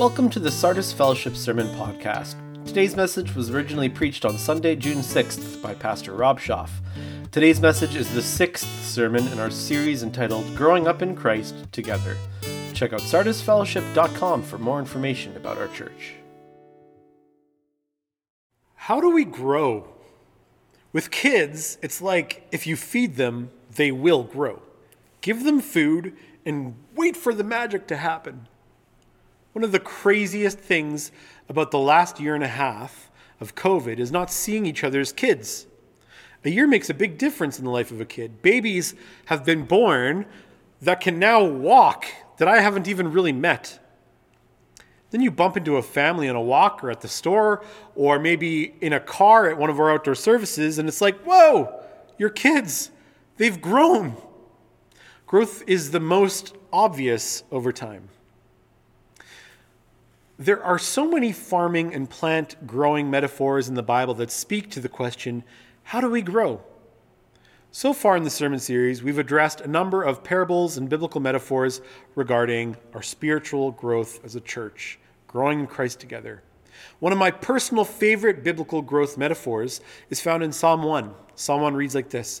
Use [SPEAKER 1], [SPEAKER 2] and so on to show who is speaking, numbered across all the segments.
[SPEAKER 1] Welcome to the Sardis Fellowship Sermon Podcast. Today's message was originally preached on Sunday, June 6th by Pastor Rob Schaff. Today's message is the sixth sermon in our series entitled Growing Up in Christ Together. Check out sardisfellowship.com for more information about our church.
[SPEAKER 2] How do we grow? With kids, it's like if you feed them, they will grow. Give them food and wait for the magic to happen. One of the craziest things about the last year and a half of COVID is not seeing each other as kids. A year makes a big difference in the life of a kid. Babies have been born that can now walk that I haven't even really met. Then you bump into a family on a walk or at the store or maybe in a car at one of our outdoor services, and it's like, whoa, your kids, they've grown. Growth is the most obvious over time. There are so many farming and plant growing metaphors in the Bible that speak to the question how do we grow? So far in the sermon series, we've addressed a number of parables and biblical metaphors regarding our spiritual growth as a church, growing in Christ together. One of my personal favorite biblical growth metaphors is found in Psalm 1. Psalm 1 reads like this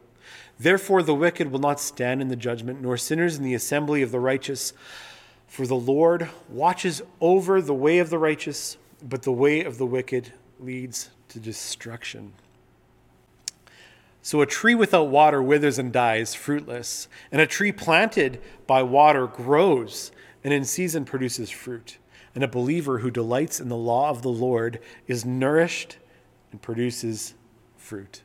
[SPEAKER 2] Therefore, the wicked will not stand in the judgment, nor sinners in the assembly of the righteous. For the Lord watches over the way of the righteous, but the way of the wicked leads to destruction. So a tree without water withers and dies, fruitless, and a tree planted by water grows and in season produces fruit. And a believer who delights in the law of the Lord is nourished and produces fruit.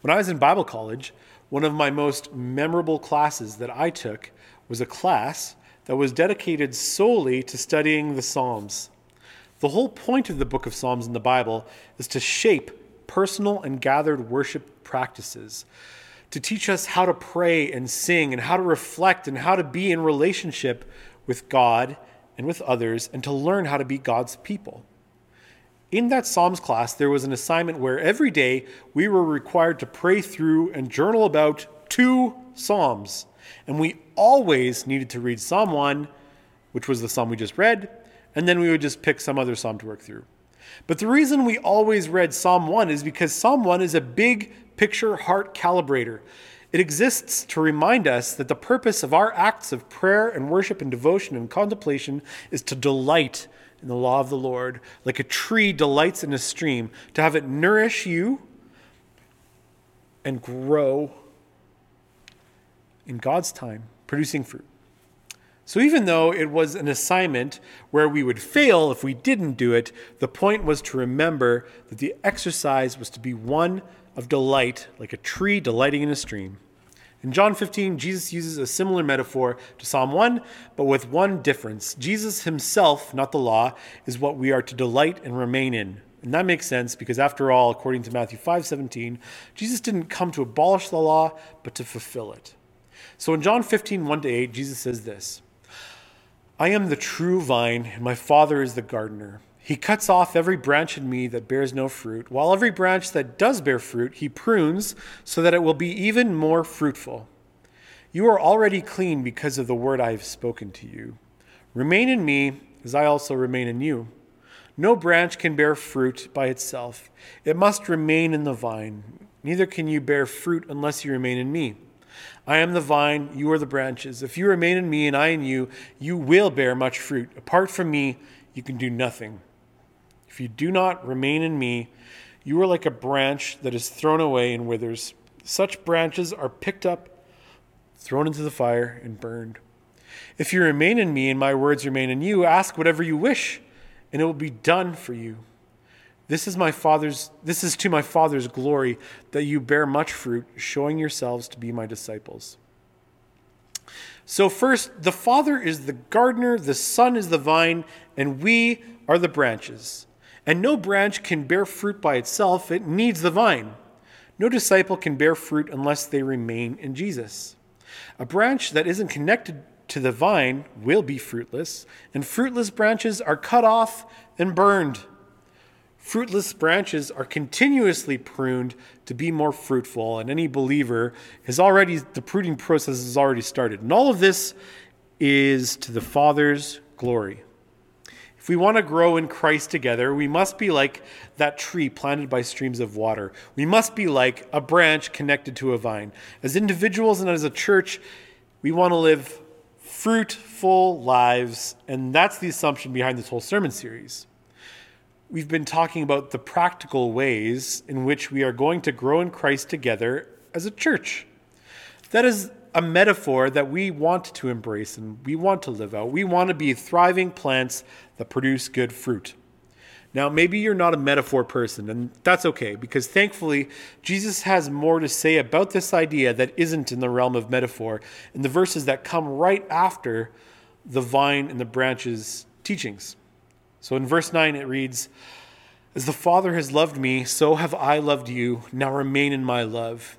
[SPEAKER 2] When I was in Bible college, one of my most memorable classes that I took was a class that was dedicated solely to studying the Psalms. The whole point of the book of Psalms in the Bible is to shape personal and gathered worship practices, to teach us how to pray and sing, and how to reflect, and how to be in relationship with God and with others, and to learn how to be God's people. In that Psalms class, there was an assignment where every day we were required to pray through and journal about two Psalms. And we always needed to read Psalm 1, which was the Psalm we just read, and then we would just pick some other Psalm to work through. But the reason we always read Psalm 1 is because Psalm 1 is a big picture heart calibrator. It exists to remind us that the purpose of our acts of prayer and worship and devotion and contemplation is to delight in the law of the Lord, like a tree delights in a stream, to have it nourish you and grow in God's time, producing fruit. So, even though it was an assignment where we would fail if we didn't do it, the point was to remember that the exercise was to be one of delight, like a tree delighting in a stream. In John 15, Jesus uses a similar metaphor to Psalm 1, but with one difference. Jesus himself, not the law, is what we are to delight and remain in. And that makes sense because after all, according to Matthew 5:17, Jesus didn't come to abolish the law, but to fulfill it. So in John 15, 1 to 8, Jesus says this I am the true vine, and my Father is the gardener. He cuts off every branch in me that bears no fruit, while every branch that does bear fruit, he prunes so that it will be even more fruitful. You are already clean because of the word I have spoken to you. Remain in me, as I also remain in you. No branch can bear fruit by itself, it must remain in the vine. Neither can you bear fruit unless you remain in me. I am the vine, you are the branches. If you remain in me and I in you, you will bear much fruit. Apart from me, you can do nothing. If you do not remain in me, you are like a branch that is thrown away and withers. Such branches are picked up, thrown into the fire, and burned. If you remain in me and my words remain in you, ask whatever you wish, and it will be done for you. This is my father's this is to my father's glory that you bear much fruit, showing yourselves to be my disciples. So, first, the Father is the gardener, the Son is the vine, and we are the branches. And no branch can bear fruit by itself, it needs the vine. No disciple can bear fruit unless they remain in Jesus. A branch that isn't connected to the vine will be fruitless, and fruitless branches are cut off and burned. Fruitless branches are continuously pruned to be more fruitful, and any believer has already, the pruning process has already started. And all of this is to the Father's glory. If we want to grow in Christ together, we must be like that tree planted by streams of water. We must be like a branch connected to a vine. As individuals and as a church, we want to live fruitful lives, and that's the assumption behind this whole sermon series we've been talking about the practical ways in which we are going to grow in Christ together as a church. That is a metaphor that we want to embrace and we want to live out. We want to be thriving plants that produce good fruit. Now, maybe you're not a metaphor person, and that's okay, because thankfully, Jesus has more to say about this idea that isn't in the realm of metaphor in the verses that come right after the vine and the branches teachings. So in verse 9, it reads, As the Father has loved me, so have I loved you. Now remain in my love.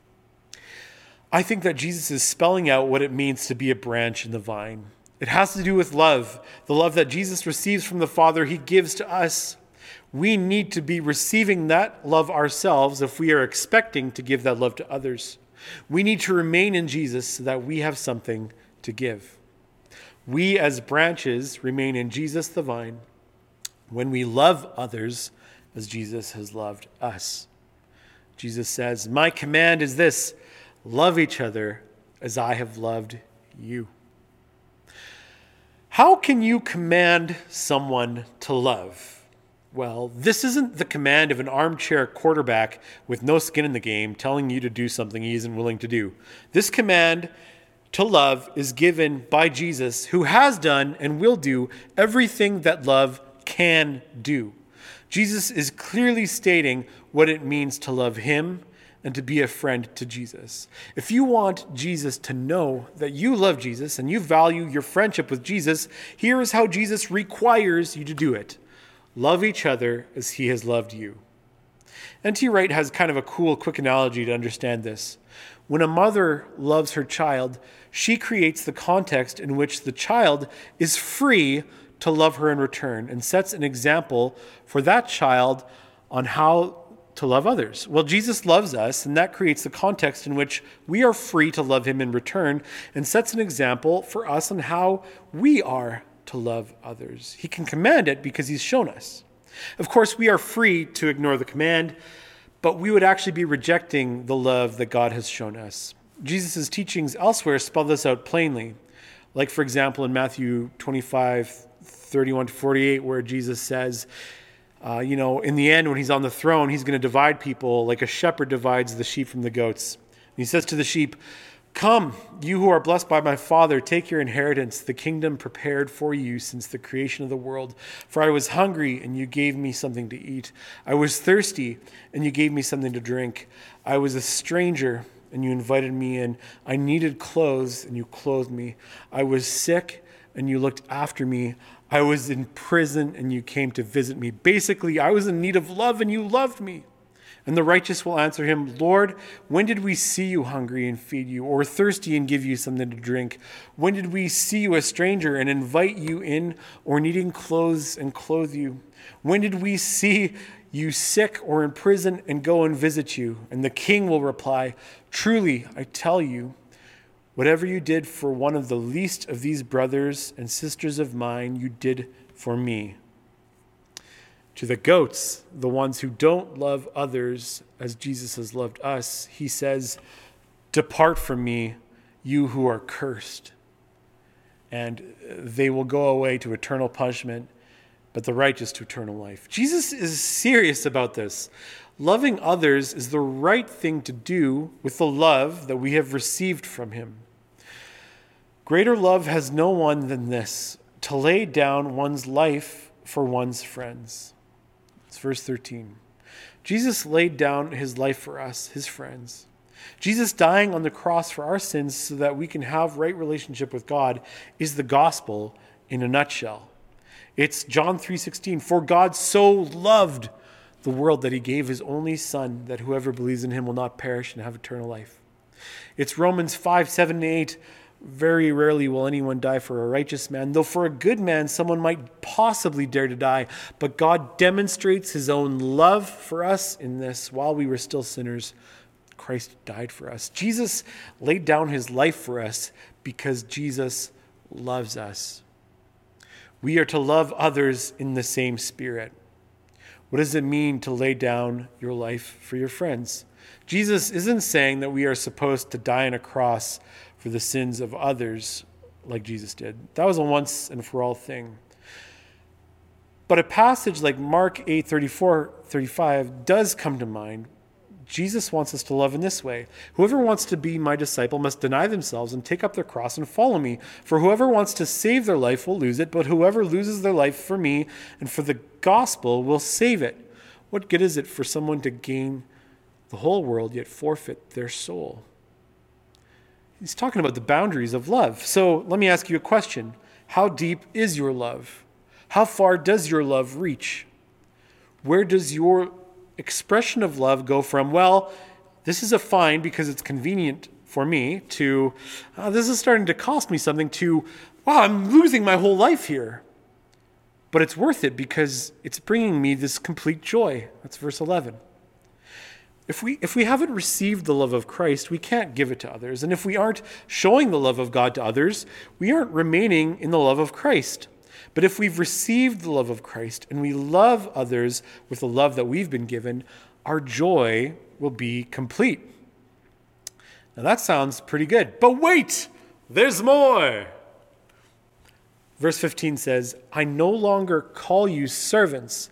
[SPEAKER 2] I think that Jesus is spelling out what it means to be a branch in the vine. It has to do with love, the love that Jesus receives from the Father, he gives to us. We need to be receiving that love ourselves if we are expecting to give that love to others. We need to remain in Jesus so that we have something to give. We, as branches, remain in Jesus the vine when we love others as Jesus has loved us. Jesus says, My command is this love each other as I have loved you. How can you command someone to love? Well, this isn't the command of an armchair quarterback with no skin in the game telling you to do something he isn't willing to do. This command to love is given by Jesus, who has done and will do everything that love can do. Jesus is clearly stating what it means to love him and to be a friend to Jesus. If you want Jesus to know that you love Jesus and you value your friendship with Jesus, here is how Jesus requires you to do it love each other as he has loved you. N.T. Wright has kind of a cool, quick analogy to understand this. When a mother loves her child, she creates the context in which the child is free to love her in return and sets an example for that child on how to love others. Well, Jesus loves us, and that creates the context in which we are free to love him in return and sets an example for us on how we are to love others. He can command it because he's shown us. Of course, we are free to ignore the command, but we would actually be rejecting the love that God has shown us. Jesus' teachings elsewhere spell this out plainly. Like, for example, in Matthew 25, 31 to 48, where Jesus says, uh, you know, in the end, when he's on the throne, he's going to divide people like a shepherd divides the sheep from the goats. And he says to the sheep, Come, you who are blessed by my Father, take your inheritance, the kingdom prepared for you since the creation of the world. For I was hungry, and you gave me something to eat. I was thirsty, and you gave me something to drink. I was a stranger, and you invited me in. I needed clothes, and you clothed me. I was sick, and you looked after me. I was in prison and you came to visit me. Basically, I was in need of love and you loved me. And the righteous will answer him, Lord, when did we see you hungry and feed you, or thirsty and give you something to drink? When did we see you a stranger and invite you in, or needing clothes and clothe you? When did we see you sick or in prison and go and visit you? And the king will reply, Truly, I tell you, Whatever you did for one of the least of these brothers and sisters of mine, you did for me. To the goats, the ones who don't love others as Jesus has loved us, he says, Depart from me, you who are cursed. and they will go away to eternal punishment, but the righteous to eternal life. Jesus is serious about this. Loving others is the right thing to do with the love that we have received from him. Greater love has no one than this to lay down one's life for one's friends. It's verse 13. Jesus laid down his life for us, his friends. Jesus dying on the cross for our sins so that we can have right relationship with God is the gospel in a nutshell. It's John 3:16, "For God so loved the world that he gave his only son that whoever believes in him will not perish and have eternal life." It's Romans 5, 7 and 8, very rarely will anyone die for a righteous man, though for a good man someone might possibly dare to die. But God demonstrates his own love for us in this while we were still sinners, Christ died for us. Jesus laid down his life for us because Jesus loves us. We are to love others in the same spirit. What does it mean to lay down your life for your friends? Jesus isn't saying that we are supposed to die on a cross for the sins of others like Jesus did. That was a once and for all thing. But a passage like Mark 8 34, 35 does come to mind. Jesus wants us to love in this way. Whoever wants to be my disciple must deny themselves and take up their cross and follow me. For whoever wants to save their life will lose it, but whoever loses their life for me and for the gospel will save it. What good is it for someone to gain the whole world yet forfeit their soul? He's talking about the boundaries of love. So let me ask you a question How deep is your love? How far does your love reach? Where does your expression of love go from, well, this is a fine because it's convenient for me, to uh, this is starting to cost me something, to wow, I'm losing my whole life here. But it's worth it because it's bringing me this complete joy. That's verse 11. If we, if we haven't received the love of Christ, we can't give it to others. And if we aren't showing the love of God to others, we aren't remaining in the love of Christ. But if we've received the love of Christ and we love others with the love that we've been given, our joy will be complete. Now that sounds pretty good. But wait, there's more. Verse 15 says, I no longer call you servants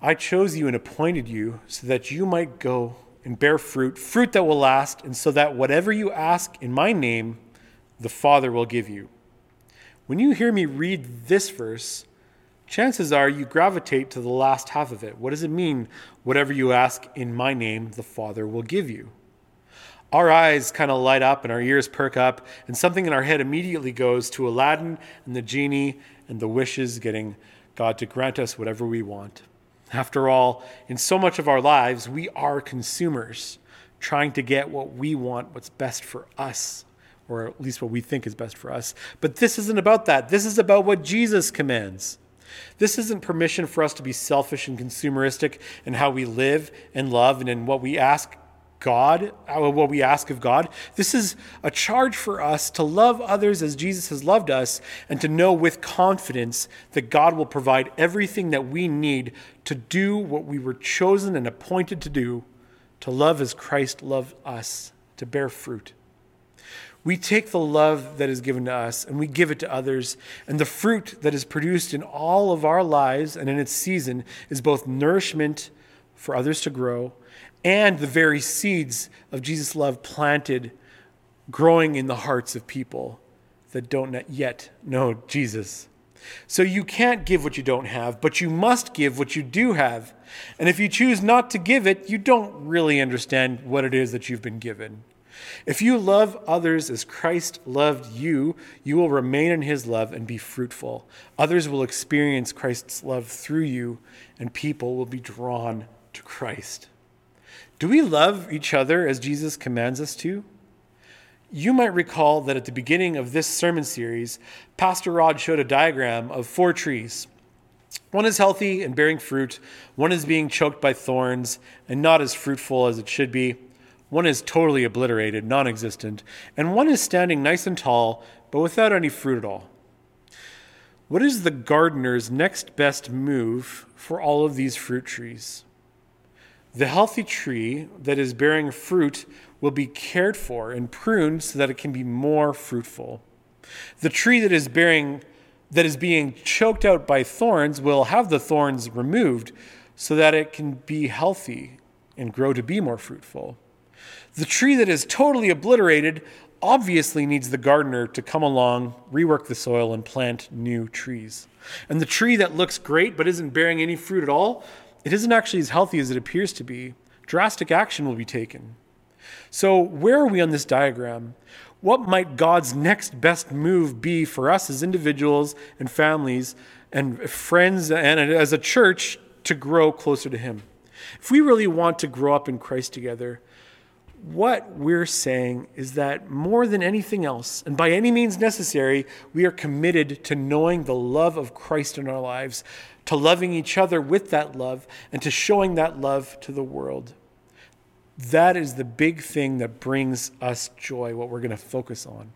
[SPEAKER 2] I chose you and appointed you so that you might go and bear fruit, fruit that will last, and so that whatever you ask in my name, the Father will give you. When you hear me read this verse, chances are you gravitate to the last half of it. What does it mean? Whatever you ask in my name, the Father will give you. Our eyes kind of light up and our ears perk up, and something in our head immediately goes to Aladdin and the genie and the wishes getting God to grant us whatever we want. After all, in so much of our lives, we are consumers trying to get what we want, what's best for us, or at least what we think is best for us. But this isn't about that. This is about what Jesus commands. This isn't permission for us to be selfish and consumeristic in how we live and love and in what we ask God, uh, what we ask of God. This is a charge for us to love others as Jesus has loved us and to know with confidence that God will provide everything that we need to do what we were chosen and appointed to do to love as Christ loved us, to bear fruit. We take the love that is given to us and we give it to others, and the fruit that is produced in all of our lives and in its season is both nourishment for others to grow and the very seeds of Jesus' love planted, growing in the hearts of people that don't yet know Jesus. So you can't give what you don't have, but you must give what you do have. And if you choose not to give it, you don't really understand what it is that you've been given. If you love others as Christ loved you, you will remain in his love and be fruitful. Others will experience Christ's love through you, and people will be drawn to Christ. Do we love each other as Jesus commands us to? You might recall that at the beginning of this sermon series, Pastor Rod showed a diagram of four trees. One is healthy and bearing fruit, one is being choked by thorns and not as fruitful as it should be, one is totally obliterated, non existent, and one is standing nice and tall, but without any fruit at all. What is the gardener's next best move for all of these fruit trees? The healthy tree that is bearing fruit will be cared for and pruned so that it can be more fruitful. The tree that is bearing that is being choked out by thorns will have the thorns removed so that it can be healthy and grow to be more fruitful. The tree that is totally obliterated obviously needs the gardener to come along, rework the soil, and plant new trees. And the tree that looks great but isn't bearing any fruit at all it isn't actually as healthy as it appears to be. Drastic action will be taken. So, where are we on this diagram? What might God's next best move be for us as individuals and families and friends and as a church to grow closer to Him? If we really want to grow up in Christ together, what we're saying is that more than anything else, and by any means necessary, we are committed to knowing the love of Christ in our lives, to loving each other with that love and to showing that love to the world. That is the big thing that brings us joy, what we're going to focus on.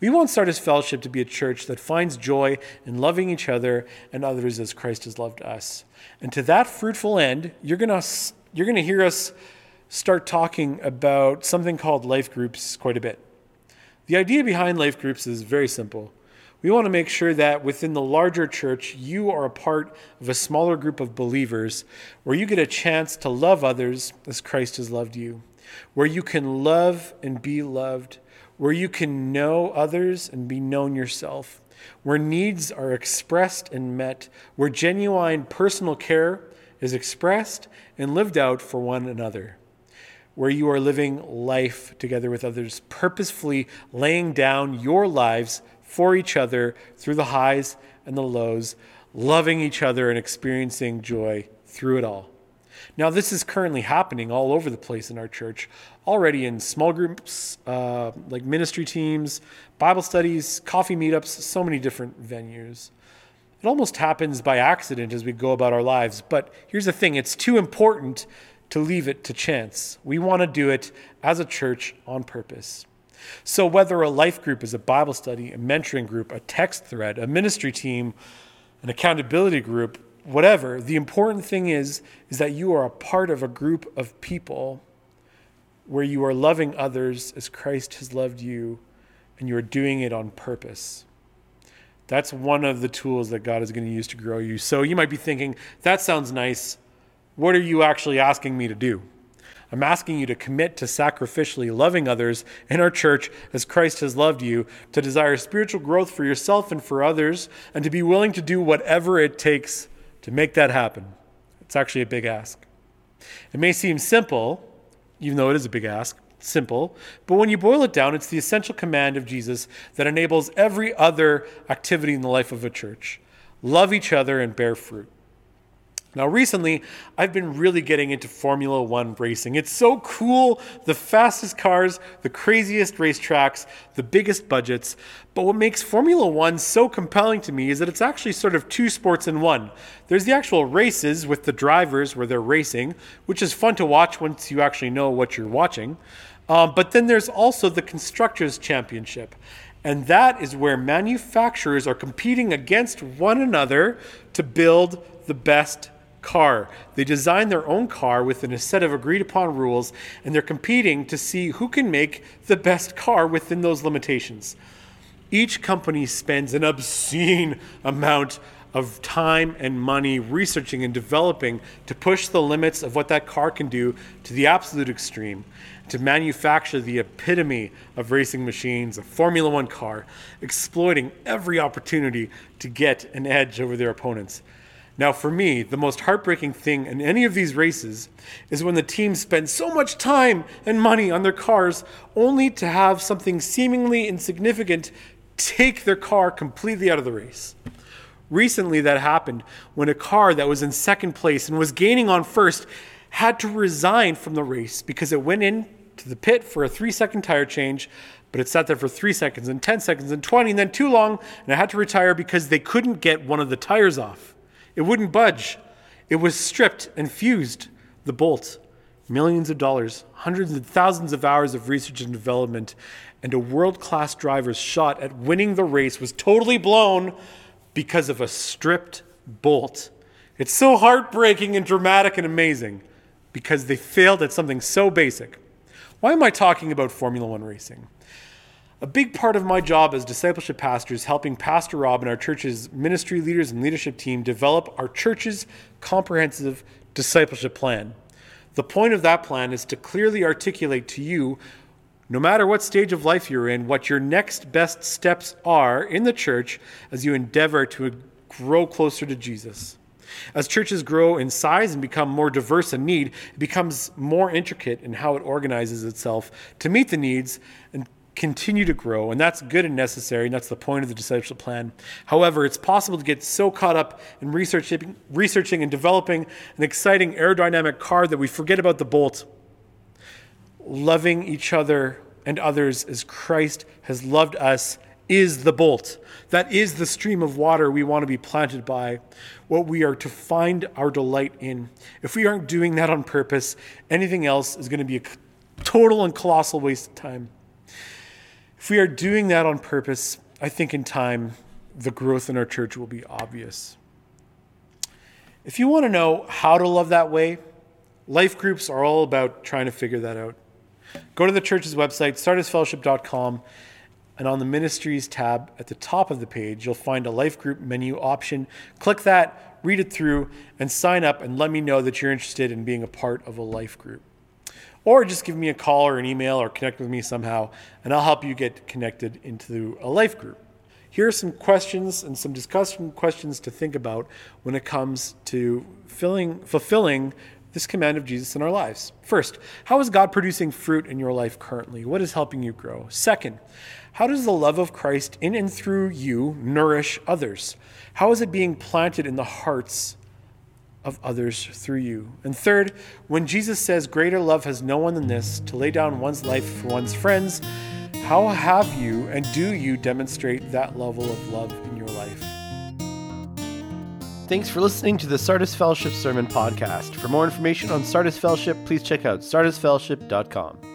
[SPEAKER 2] We want Sardis Fellowship to be a church that finds joy in loving each other and others as Christ has loved us. And to that fruitful end, you're going to, you're going to hear us start talking about something called life groups quite a bit. The idea behind life groups is very simple. We want to make sure that within the larger church, you are a part of a smaller group of believers where you get a chance to love others as Christ has loved you, where you can love and be loved, where you can know others and be known yourself, where needs are expressed and met, where genuine personal care is expressed and lived out for one another where you are living life together with others, purposefully laying down your lives for each other through the highs and the lows, loving each other and experiencing joy through it all. Now, this is currently happening all over the place in our church, already in small groups, uh, like ministry teams, Bible studies, coffee meetups, so many different venues. It almost happens by accident as we go about our lives. But here's the thing it's too important to leave it to chance. We want to do it as a church on purpose. So, whether a life group is a Bible study, a mentoring group, a text thread, a ministry team, an accountability group, whatever, the important thing is, is that you are a part of a group of people where you are loving others as Christ has loved you and you are doing it on purpose. That's one of the tools that God is going to use to grow you. So you might be thinking, that sounds nice. What are you actually asking me to do? I'm asking you to commit to sacrificially loving others in our church as Christ has loved you, to desire spiritual growth for yourself and for others, and to be willing to do whatever it takes to make that happen. It's actually a big ask. It may seem simple, even though it is a big ask, simple, but when you boil it down, it's the essential command of Jesus that enables every other activity in the life of a church. Love each other and bear fruit. Now, recently, I've been really getting into Formula One racing. It's so cool the fastest cars, the craziest racetracks, the biggest budgets. But what makes Formula One so compelling to me is that it's actually sort of two sports in one. There's the actual races with the drivers where they're racing, which is fun to watch once you actually know what you're watching. Um, but then there's also the Constructors' Championship. And that is where manufacturers are competing against one another to build the best car. They design their own car within a set of agreed upon rules, and they're competing to see who can make the best car within those limitations. Each company spends an obscene amount of time and money researching and developing to push the limits of what that car can do to the absolute extreme, to manufacture the epitome of racing machines, a Formula One car, exploiting every opportunity to get an edge over their opponents. Now, for me, the most heartbreaking thing in any of these races is when the team spends so much time and money on their cars only to have something seemingly insignificant take their car completely out of the race. Recently, that happened when a car that was in second place and was gaining on first had to resign from the race because it went into the pit for a three second tire change, but it sat there for three seconds and 10 seconds and 20 and then too long. And it had to retire because they couldn't get one of the tires off. It wouldn't budge. It was stripped and fused, the bolt. Millions of dollars, hundreds of thousands of hours of research and development, and a world class driver's shot at winning the race was totally blown because of a stripped bolt. It's so heartbreaking and dramatic and amazing because they failed at something so basic. Why am I talking about Formula One racing? A big part of my job as discipleship pastor is helping Pastor Rob and our church's ministry leaders and leadership team develop our church's comprehensive discipleship plan. The point of that plan is to clearly articulate to you, no matter what stage of life you're in, what your next best steps are in the church as you endeavor to grow closer to Jesus. As churches grow in size and become more diverse in need, it becomes more intricate in how it organizes itself to meet the needs and continue to grow. And that's good and necessary, and that's the point of the discipleship plan. However, it's possible to get so caught up in researching, researching and developing an exciting aerodynamic car that we forget about the bolt. Loving each other and others as Christ has loved us is the bolt. That is the stream of water we want to be planted by, what we are to find our delight in. If we aren't doing that on purpose, anything else is going to be a total and colossal waste of time. If we are doing that on purpose, I think in time the growth in our church will be obvious. If you want to know how to love that way, life groups are all about trying to figure that out. Go to the church's website, sardisfellowship.com and on the Ministries tab at the top of the page, you'll find a life group menu option. Click that, read it through, and sign up and let me know that you're interested in being a part of a life group. Or just give me a call or an email or connect with me somehow, and I'll help you get connected into a life group. Here are some questions and some discussion questions to think about when it comes to filling, fulfilling this command of Jesus in our lives. First, how is God producing fruit in your life currently? What is helping you grow? Second, how does the love of Christ in and through you nourish others? How is it being planted in the hearts of others through you? And third, when Jesus says, Greater love has no one than this, to lay down one's life for one's friends, how have you and do you demonstrate that level of love in your life?
[SPEAKER 1] Thanks for listening to the Sardis Fellowship Sermon Podcast. For more information on Sardis Fellowship, please check out sardisfellowship.com.